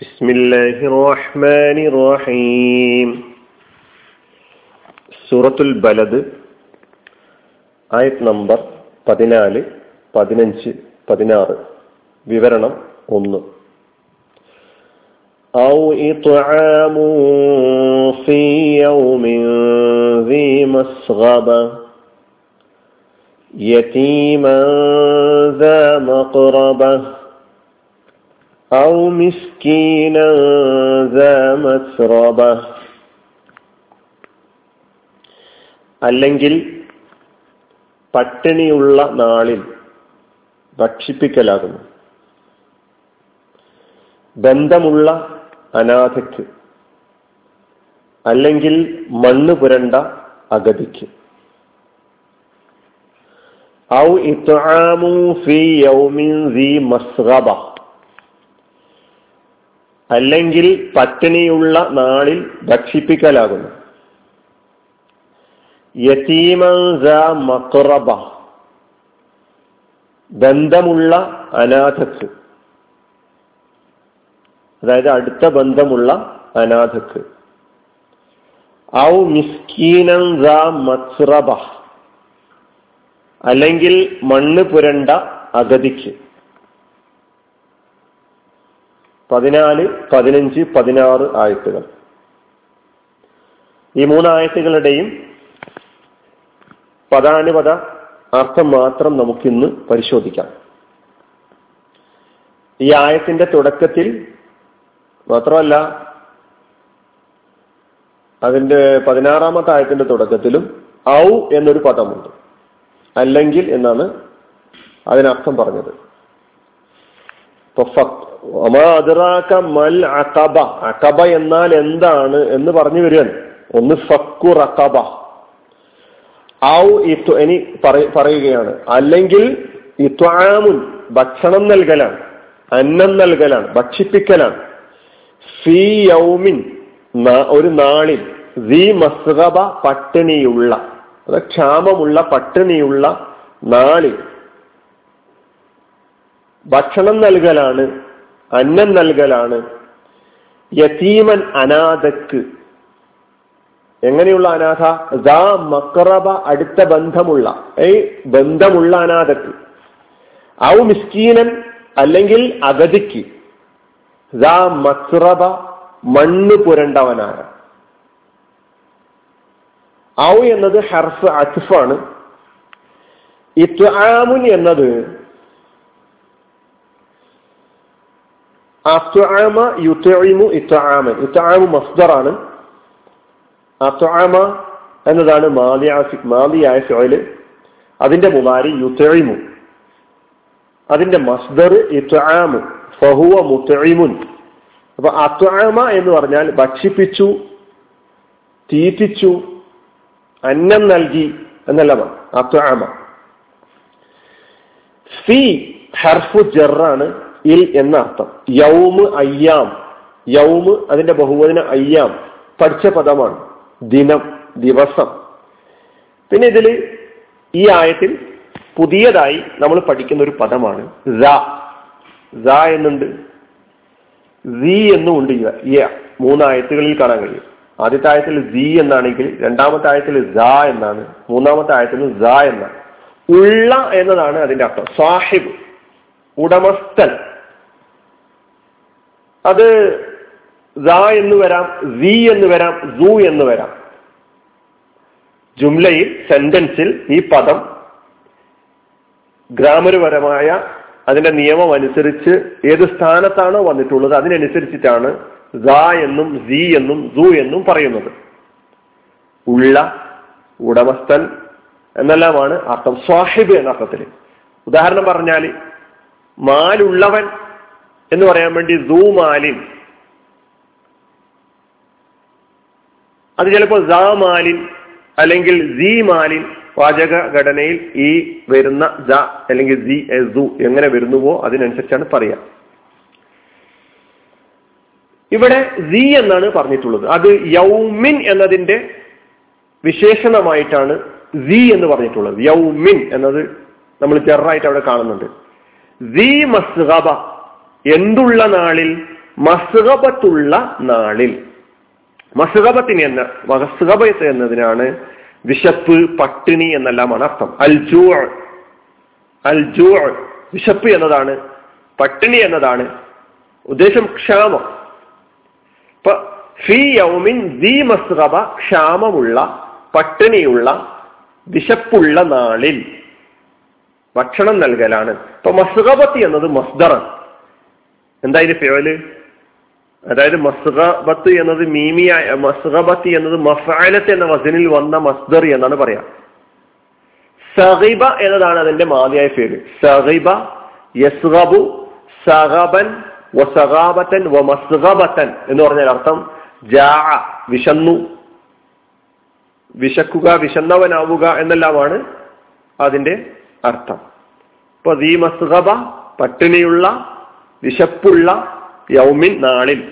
بسم الله الرحمن الرحيم സൂറത്തുൽ ബലദ് ആയത് നമ്പർ പതിനാല് പതിനഞ്ച് പതിനാറ് വിവരണം ഒന്ന് أو إطعام في يوم ذي مسغبة يتيما ذا مقربة أو مسكينا ذا مسربة അല്ലെങ്കിൽ പട്ടിണിയുള്ള നാളിൽ ഭക്ഷിപ്പിക്കലാകുന്നു ബന്ധമുള്ള അനാഥയ്ക്ക് അല്ലെങ്കിൽ മണ്ണ് പുരണ്ട അഗതിക്ക് ഔ ഇത്ആമു ഫീ യൗമിൻ സീ മസ്ഗബ അല്ലെങ്കിൽ പട്ടിണിയുള്ള നാളിൽ ഭക്ഷിപ്പിക്കലാകുന്നു. മക്റബ. ബന്ധമുള്ള അനാഥക്ക്. അതായത് അടുത്ത ബന്ധമുള്ള അനാഥക്ക്. ഔ മിസ്കീനൻ മസ്റബ അല്ലെങ്കിൽ മണ്ണ് പുരണ്ട അഗതിക്ക്. പതിനാല് പതിനഞ്ച് പതിനാറ് ആയത്തുകൾ. ഈ മൂന്നായത്തുകളുടെയും പദാനുപത അർത്ഥം മാത്രം നമുക്കിന്ന് പരിശോധിക്കാം. ഈ ആയത്തിന്റെ തുടക്കത്തിൽ മാത്രമല്ല അതിന്റെ പതിനാറാമത്തെ ആയത്തിന്റെ തുടക്കത്തിലും ഔ എന്നൊരു പദമുണ്ട്. അല്ലെങ്കിൽ എന്നാണ് അതിനർത്ഥം പറഞ്ഞത്. അക്കബ അക്കബ എന്നാൽ എന്താണ് എന്ന് പറഞ്ഞു വരികയാണ്. ഒന്ന് ഫക്കു റക്കബ ഔ ഇനി പറയുകയാണ്. അല്ലെങ്കിൽ ഇത്വാമുൻ ഭക്ഷണം നൽകലാണ്. അന്നം നൽകലാണ്. ഭക്ഷിപ്പിക്കലാണ്. ഫീ യൗമിൻ ഒരു നാളിൽ. വി മസ്റബ പട്ടിണിയുള്ള. അത് ക്ഷാമമുള്ള പട്ടിണിയുള്ള നാളിൽ. ഭക്ഷണം നൽകലാണ്. അന്നം നൽകലാണ്. യതീമൻ അനാഥക്ക്. എങ്ങനെയുള്ള അനാഥ? ദാ മക്റബ അടുത്ത ബന്ധമുള്ള ഏ ബന്ധമുള്ള അനാഥക്ക്. ഔ മിസ്കീനൻ അല്ലെങ്കിൽ അഗതിക്ക്. ദാ മക്റബ മണ്ണ് പുരണ്ടവനായ. ഔ എന്നത് ഹർഫ് അച്ഫാണ് ഇത്ആമുൻ എന്നത് ഇത്ആമു മസ്ദറാണ്. എന്നതാണ് മാലിയായ ഫിഅൽ. അതിന്റെ മുമാരി യുത്ഇമു. അതിന്റെ മസ്ദർ ഇത്താമു ഫഹുവ മുത്ഇമുൻ. അപ്പൊ അത്വാമ എന്ന് പറഞ്ഞാൽ ഭക്ഷിപ്പിച്ചു തീറ്റിച്ചു അന്നം നൽകി എന്നല്ല അത്വാമ ഫി ഹർഫു ജറാണ്. ഇൽ എന്ന അർത്ഥം. യൗമ് അയ്യാം. യൗമ് അതിന്റെ ബഹുവചന അയ്യാം. പഠിച്ച പദമാണ്. ദിനം ദിവസം. പിന്നെ ഇതിൽ ഈ ആയത്തിൽ പുതിയതായി നമ്മൾ പഠിക്കുന്ന ഒരു പദമാണ് ഴ എന്നുണ്ട്. സി എന്നും ഉണ്ട് യ മൂന്നായത്തുകളിൽ കാണാൻ കഴിയും. ആദ്യത്തെ ആയത്തിൽ സി എന്നാണെങ്കിൽ രണ്ടാമത്തെ ആയത്തിൽ ഴ എന്നാണ്. മൂന്നാമത്തെ ആയത്തിൽ ഴ എന്നാണ്. ഉള്ള എന്നതാണ് അതിന്റെ അർത്ഥം. സാഹിബ് ഉടമസ്ഥൻ. അത് എന്ന് വരാം സി എന്ന് വരാം സു എന്ന് വരാം. ജുംലയിൽ സെന്റൻസിൽ ഈ പദം ഗ്രാമരപരമായ അതിന്റെ നിയമം അനുസരിച്ച് ഏത് സ്ഥാനത്താണോ വന്നിട്ടുള്ളത് അതിനനുസരിച്ചിട്ടാണ് സ എന്നും സി എന്നും സു എന്നും പറയുന്നത്. ഉള്ള ഉടമസ്ഥൻ എന്നെല്ലാമാണ് അർത്ഥം. സ്വാഹിബ് എന്ന അർത്ഥത്തിൽ ഉദാഹരണം പറഞ്ഞാൽ മാലുള്ളവൻ എന്ന് പറയാൻ വേണ്ടി സൂമാലിൻ അത് ചിലപ്പോൾ ജാമാലിൻ അല്ലെങ്കിൽ ജീമാലിൻ മാലിൻ വാചക ഘടനയിൽ ഈ വരുന്ന ജ അല്ലെങ്കിൽ ജി സു എങ്ങനെ വരുന്നുവോ അതിനനുസരിച്ചാണ് പറയാ. ഇവിടെ സി എന്നാണ് പറഞ്ഞിട്ടുള്ളത്. അത് യൗമിൻ എന്നതിന്റെ വിശേഷണമായിട്ടാണ് സി എന്ന് പറഞ്ഞിട്ടുള്ളത്. യൗമിൻ എന്നത് നമ്മൾ ചെറായിട്ട് അവിടെ കാണുന്നുണ്ട്. സി മസ്ഗബ എന്തുള്ള നാളിൽ? മസുഹബത്തുള്ള നാളിൽ. മസുഹബത്തിന് എന്ന മസുഹബത്ത് എന്നതിനാണ് വിശപ്പ് പട്ടിണി എന്നെല്ലാമാണ് അർത്ഥം അൽജൂ അൽജൂ വിശപ്പ് എന്നതാണ് പട്ടിണി എന്നതാണ് ഉദ്ദേശം ക്ഷാമം. ഫി യൗമിൻ ദി മസ്റബ ക്ഷാമമുള്ള പട്ടിണിയുള്ള വിശപ്പുള്ള നാളിൽ ഭക്ഷണം നൽകലാണ്. ഇപ്പൊ മസ്റബത്ത് എന്നത് മസ്ദറാണ് എന്താ ഇതിന്റെ ഫേവൽ അതായത് മസ്ഹബത്ത് എന്നത് മീമിയ മസ്ഹബത്തി എന്നത് മഫാലത്ത് എന്ന വസനിൽ വന്ന മസ്ദർ എന്നാണ് പറയാ. സഹിബ എന്നതാണ് അതിന്റെ മാതിയായ പേര് സഹിബ യസ്ഹബു സഹബൻ വസഹാബത്തൻ വമസ്ഹബത്തൻ എന്ന് പറഞ്ഞാൽ അർത്ഥം ജാ വിശന്നു. വിശക്കുക വിശന്നവനാവുക എന്നെല്ലാമാണ് അതിന്റെ അർത്ഥം. ഇപ്പൊ ദീ മസ്ഹബ പട്ടിണിയുള്ള വിശപ്പുള്ള യൗമിൻ നാളിൽ.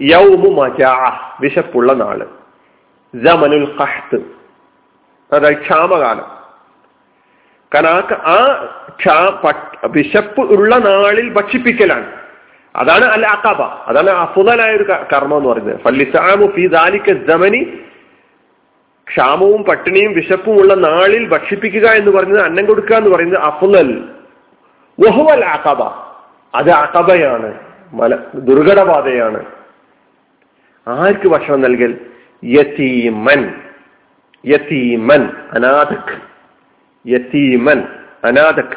യൗമു വിശപ്പുള്ള നാൾ. ജമനുൽ അതായത് ക്ഷാമകാലം. കാരണം ആ ക്ഷാ വിശപ്പ് ഉള്ള നാളിൽ ഭക്ഷിപ്പിക്കലാണ്. അതാണ് അൽ അക്കാബ അതാണ് അഫുദലായ ഒരു കർമ്മം എന്ന് പറയുന്നത്. ഫല്ലിസാമു ഫി ദാലിക ജമനി ക്ഷാമവും പട്ടിണിയും വിശപ്പും ഉള്ള നാളിൽ ഭക്ഷിപ്പിക്കുക എന്ന് പറയുന്നത് അന്നം കൊടുക്കുക എന്ന് പറയുന്നത് അഫുലൽ വഹുവൽ അക്കബ അത് അകബയാണ് മല ദുർഘടപാതയാണ് ആർക്ക് ഭക്ഷണം നൽകൽ? യതീമൻ. യതീമൻ അനാഥക് യതീമൻ അനാഥക്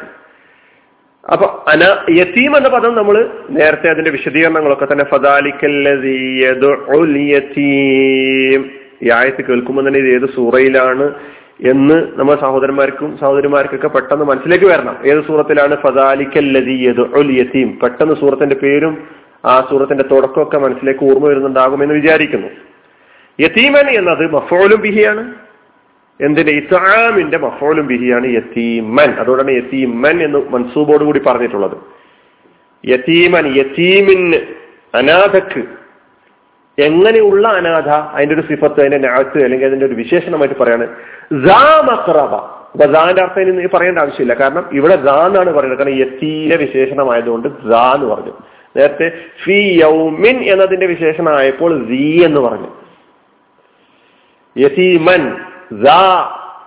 അപ്പൊ അനാ യത്തീം എന്ന പദം നമ്മൾ നേരത്തെ അതിന്റെ വിശദീകരണങ്ങളൊക്കെ തന്നെ ഫദാലിക്കല്ലതീം ഈ ആയത്ത് കേൾക്കുമ്പോൾ തന്നെ ഇത് ഏത് സൂറയിലാണ് എന്ന് നമ്മൾ സഹോദരന്മാർക്കും സഹോദരിമാർക്കൊക്കെ പെട്ടെന്ന് മനസ്സിലേക്ക് വരണം. ഏത് സൂറത്തിലാണ്? യതീം. പെട്ടെന്ന് സൂറത്തിന്റെ പേരും ആ സൂറത്തിന്റെ തുടക്കമൊക്കെ മനസ്സിലേക്ക് ഓർമ്മ വരുന്നുണ്ടാകുമെന്ന് വിചാരിക്കുന്നു. യതീമൻ എന്നത് മഫോലും ബിഹിയാണ്. എന്തിന്റെ ഇസാമിന്റെ മഫോലും ബിഹിയാണ് യത്തീമൻ അതുകൊണ്ടാണ് യത്തീമൻ എന്ന് മൻസൂബോട് കൂടി പറഞ്ഞിട്ടുള്ളത്. യത്തീമൻ യത്തീമിന് അനാഥക്ക് എങ്ങനെയുള്ള അനാഥ അതിന്റെ ഒരു സിഫത്ത് അതിന്റെ നാഴ്ച അല്ലെങ്കിൽ അതിന്റെ ഒരു വിശേഷണമായിട്ട് പറയാണ്. മക്റബ അപ്പൊ ജാന്റെ അർത്ഥം ഇനി പറയേണ്ട ആവശ്യമില്ല. കാരണം ഇവിടെ ജാ എന്നാണ് പറയുന്നത്. കാരണം യത്തീരെ വിശേഷണമായതുകൊണ്ട് ജാ എന്ന് പറഞ്ഞു. നേരത്തെ ഫി യൗമിൻ എന്നതിന്റെ വിശേഷണമായപ്പോൾ സീ എന്ന് പറഞ്ഞു. യസീമൻ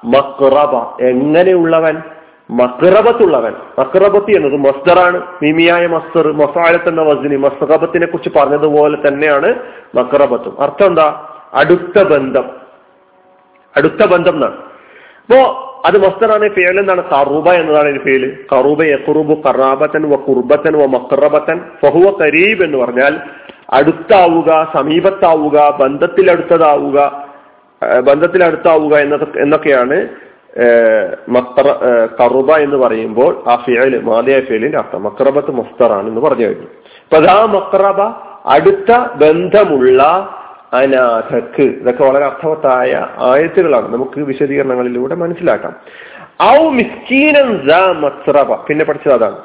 മഖറബ എങ്ങനെയുള്ളവൻ? മക്റബത്തുള്ളവൻ മക്റബത്തി എന്നത് മസ്തറാണ് മിമിയായ മസ്തർ മസാലത്ത് എന്ന വസ്നി മസ്തബത്തിനെ കുറിച്ച് പറഞ്ഞതുപോലെ തന്നെയാണ് മക്റബത്തും അർത്ഥം എന്താ? അടുത്ത ബന്ധം. അടുത്ത ബന്ധം എന്നാണ്. അപ്പോ അത് മസ്തറാണ് ഫേൽ എന്താണ് കറൂബ എന്നതാണ് ഇതിന് ഫേൽ. കറൂബ യക്കുറുബു കറാബത്തൻ വ കുർബത്തൻ വ മക്റബത്തൻ ഫഹുവ കരീബ് എന്ന് പറഞ്ഞാൽ അടുത്താവുക സമീപത്താവുക ബന്ധത്തിൽ അടുത്തതാവുക ബന്ധത്തിൽ അടുത്താവുക എന്നൊക്കെയാണ് മക്ര കറുബ എന്ന് പറയുമ്പോൾ ആ ഫിയൽ മാതിയായ ഫിയലിന്റെ അർത്ഥം മക്രബത്ത് മുസ്തറാണ് എന്ന് പറഞ്ഞു കഴിഞ്ഞു. അപ്പൊ ആ മക്രബ അടുത്ത ബന്ധമുള്ള അനാഥക്ക്. ഇതൊക്കെ വളരെ അർത്ഥവത്തായ ആയത്തുകളാണ്. നമുക്ക് വിശദീകരണങ്ങളിലൂടെ മനസ്സിലാക്കാം. ഔ മിസ്കീനൻ മക്രബ. പിന്നെ പഠിച്ചത് അതാണ്.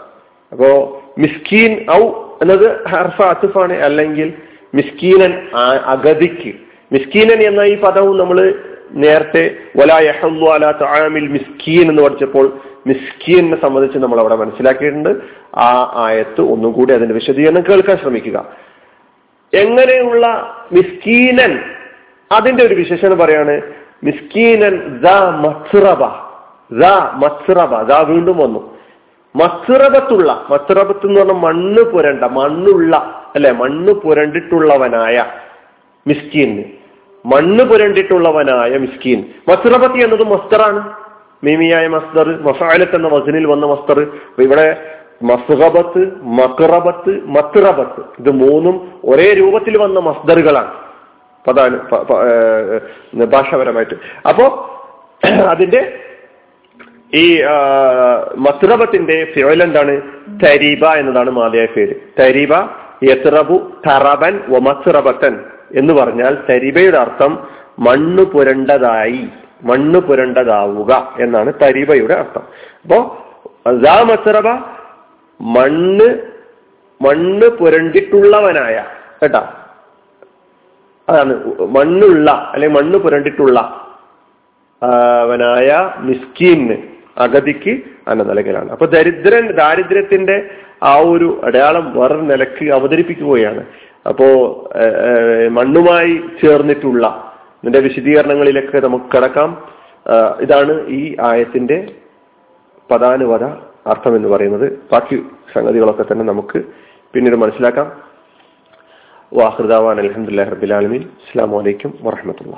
അപ്പോ മിസ്കീൻ ഔ എന്നത് ഹർഫ അത്തുഫാണ്. അല്ലെങ്കിൽ മിസ്കീനൻ അഗതിക്ക്. മിസ്കീനൻ എന്ന ഈ പദവും നമ്മൾ നേരത്തെ വലായഹുഅലാമിൽ മിസ്കീൻ എന്ന് പഠിച്ചപ്പോൾ മിസ്കീനെ സംബന്ധിച്ച് നമ്മൾ അവിടെ മനസ്സിലാക്കിയിട്ടുണ്ട്. ആ ആയത്ത് ഒന്നും കൂടി അതിന്റെ വിശദീകരണം കേൾക്കാൻ ശ്രമിക്കുക. എങ്ങനെയുള്ള മിസ്കീനൻ? അതിന്റെ ഒരു വിശേഷണം പറയാണ് മിസ്കീനൻ വീണ്ടും വന്നു. മസ്റബത്തുള്ള മസ്റബത്ത് എന്ന് പറഞ്ഞാൽ മണ്ണ് പുരണ്ട മണ്ണുള്ള അല്ലെ മണ്ണ് പുരണ്ടിട്ടുള്ളവനായ മിസ്കീന് മണ്ണ് പുരണ്ടിട്ടുള്ളവനായ മിസ്കീൻ. മസ്റബത്തി എന്നത് മസ്തറാണ്. മീമിയായ മസ്തർ മസാലത്ത് എന്ന വസനിൽ വന്ന മസ്തർ. ഇവിടെ മസ്ഹബത്ത് മക്റബത്ത് മത്രബത്ത് ഇത് മൂന്നും ഒരേ രൂപത്തിൽ വന്ന മസ്ദറുകളാണ് പദാന ഭാഷാപരമായിട്ട്. അപ്പോ അതിന്റെ ഈ മസ്റബത്തിന്റെ ഫിയോൽ എന്താണ്? തരീബ എന്നതാണ് മാതയായ പേര്. തരീബ യത്റബു തറബൻ ഒ മസ്റബത്തൻ എന്ന് പറഞ്ഞാൽ തരിബയുടെ അർത്ഥം മണ്ണ് പുരണ്ടതായി മണ്ണ് പുരണ്ടതാവുക എന്നാണ് തരിബയുടെ അർത്ഥം. അപ്പോ മസറബ മണ്ണ് മണ്ണ് പുരണ്ടിട്ടുള്ളവനായ കേട്ടാ? അതാണ് മണ്ണുള്ള അല്ലെങ്കിൽ മണ്ണ് പുരണ്ടിട്ടുള്ള അവനായ മിസ്കീന് അഗതിക്ക് അന്ന അപ്പൊ ദരിദ്രൻ ദാരിദ്ര്യത്തിന്റെ ആ ഒരു അടയാളം വേറൊരു നിലയ്ക്ക് അവതരിപ്പിക്കുകയാണ്. അപ്പോ മണ്ണുമായി ചേർന്നിട്ടുള്ള ഇതിന്റെ വിശദീകരണങ്ങളിലൊക്കെ നമുക്ക് കിടക്കാം. ഇതാണ് ഈ ആയത്തിന്റെ പദാനുപത അർത്ഥം എന്ന് പറയുന്നത്. ബാക്കി സംഗതികളൊക്കെ തന്നെ നമുക്ക് പിന്നീട് മനസ്സിലാക്കാം. വാഹൃദാവാൻ അലഹമുല്ലാ റബിലാലമീൻ അസ്സാം വലൈക്കും വാഹമത്തുള്ള